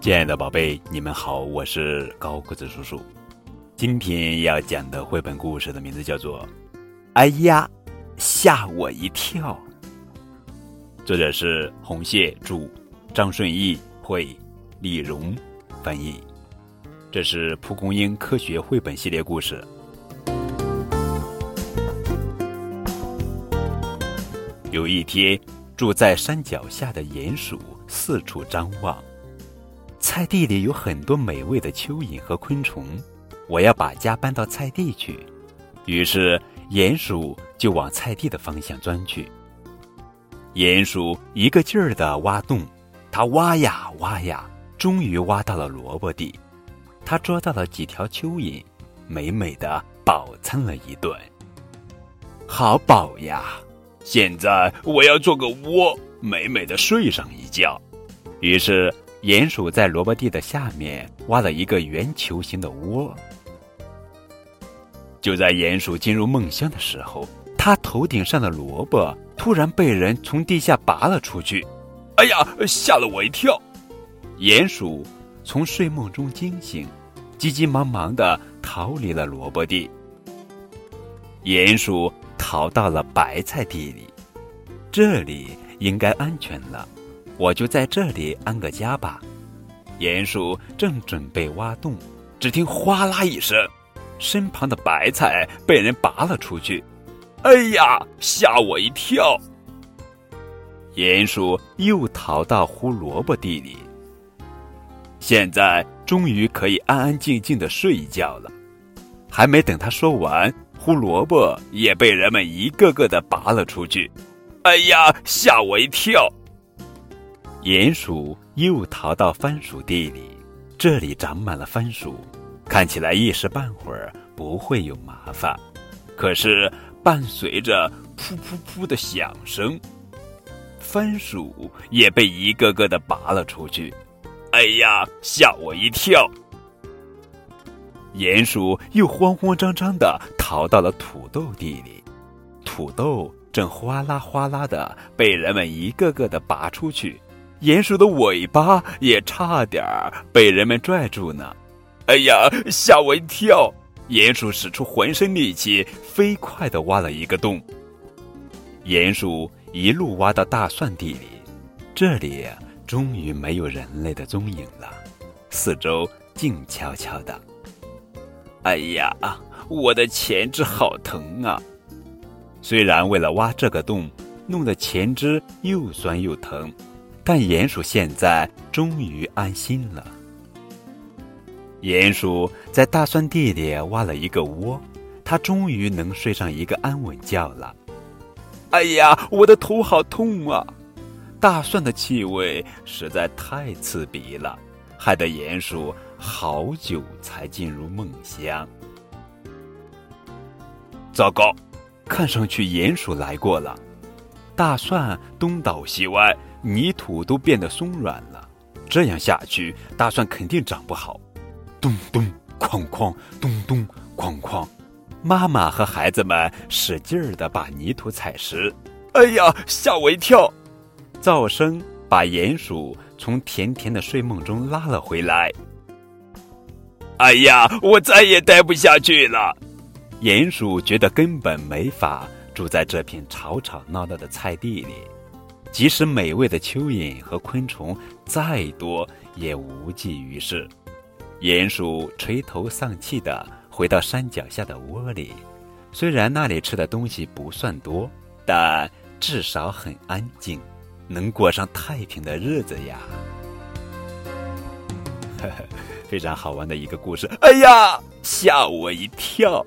亲爱的宝贝，你们好，我是高个子叔叔。今天要讲的绘本故事的名字叫做《哎呀，吓我一跳》。作者是红蟹著，张顺义绘，李荣翻译。这是蒲公英科学绘本系列故事。有一天，住在山脚下的鼹鼠四处张望。菜地里有很多美味的蚯蚓和昆虫，我要把家搬到菜地去。于是，鼹鼠就往菜地的方向钻去。鼹鼠一个劲儿的挖洞，它挖呀挖呀，终于挖到了萝卜地。它捉到了几条蚯蚓，美美的饱餐了一顿。好饱呀！现在我要做个窝，美美的睡上一觉。于是。鼹鼠在萝卜地的下面挖了一个圆球形的窝。就在鼹鼠进入梦乡的时候，它头顶上的萝卜突然被人从地下拔了出去。哎呀，吓了我一跳！鼹鼠从睡梦中惊醒，急急忙忙的逃离了萝卜地。鼹鼠逃到了白菜地里，这里应该安全了。我就在这里安个家吧。鼹鼠正准备挖洞，只听哗啦一声，身旁的白菜被人拔了出去。哎呀，吓我一跳！鼹鼠又逃到胡萝卜地里。现在终于可以安安静静的睡一觉了。还没等他说完，胡萝卜也被人们一个个的拔了出去。哎呀，吓我一跳！鼹鼠又逃到番薯地里，这里长满了番薯，看起来一时半会儿不会有麻烦。可是伴随着噗噗噗的响声，番薯也被一个个的拔了出去。哎呀，吓我一跳！鼹鼠又慌慌张张的逃到了土豆地里，土豆正哗啦哗啦的被人们一个个的拔出去。鼹鼠的尾巴也差点儿被人们拽住呢！哎呀，吓我一跳！鼹鼠使出浑身力气，飞快地挖了一个洞。鼹鼠一路挖到大蒜地里，这里终于没有人类的踪影了，四周静悄悄的。哎呀，我的前肢好疼啊！虽然为了挖这个洞，弄得前肢又酸又疼。但鼹鼠现在终于安心了。鼹鼠在大蒜地里挖了一个窝，它终于能睡上一个安稳觉了。哎呀，我的头好痛啊！大蒜的气味实在太刺鼻了，害得鼹鼠好久才进入梦乡。糟糕，看上去鼹鼠来过了。大蒜东倒西歪。泥土都变得松软了，这样下去，大蒜肯定长不好。咚咚哐哐，咚咚哐哐，妈妈和孩子们使劲儿的把泥土踩实。哎呀，吓我一跳！噪声把鼹鼠从甜甜的睡梦中拉了回来。哎呀，我再也待不下去了！鼹鼠觉得根本没法住在这片吵吵闹闹的菜地里。即使美味的蚯蚓和昆虫再多，也无济于事。鼹鼠垂头丧气地回到山脚下的窝里，虽然那里吃的东西不算多，但至少很安静，能过上太平的日子呀。呵呵，非常好玩的一个故事。哎呀，吓我一跳！